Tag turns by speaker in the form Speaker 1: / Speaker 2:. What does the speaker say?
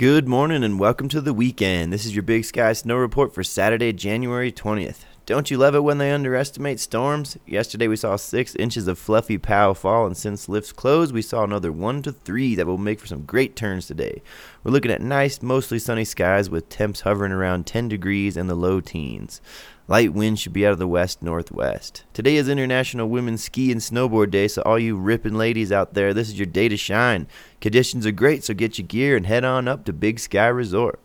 Speaker 1: Good morning and welcome to the weekend. This is your Big Sky Snow Report for Saturday, January 20th. Don't you love it when they underestimate storms? Yesterday we saw six inches of fluffy pow fall, and since lifts closed, we saw another one to three that will make for some great turns today. We're looking at nice, mostly sunny skies with temps hovering around 10 degrees and the low teens. Light winds should be out of the west northwest. Today is International Women's Ski and Snowboard Day, so all you ripping ladies out there, this is your day to shine. Conditions are great, so get your gear and head on up to Big Sky Resort.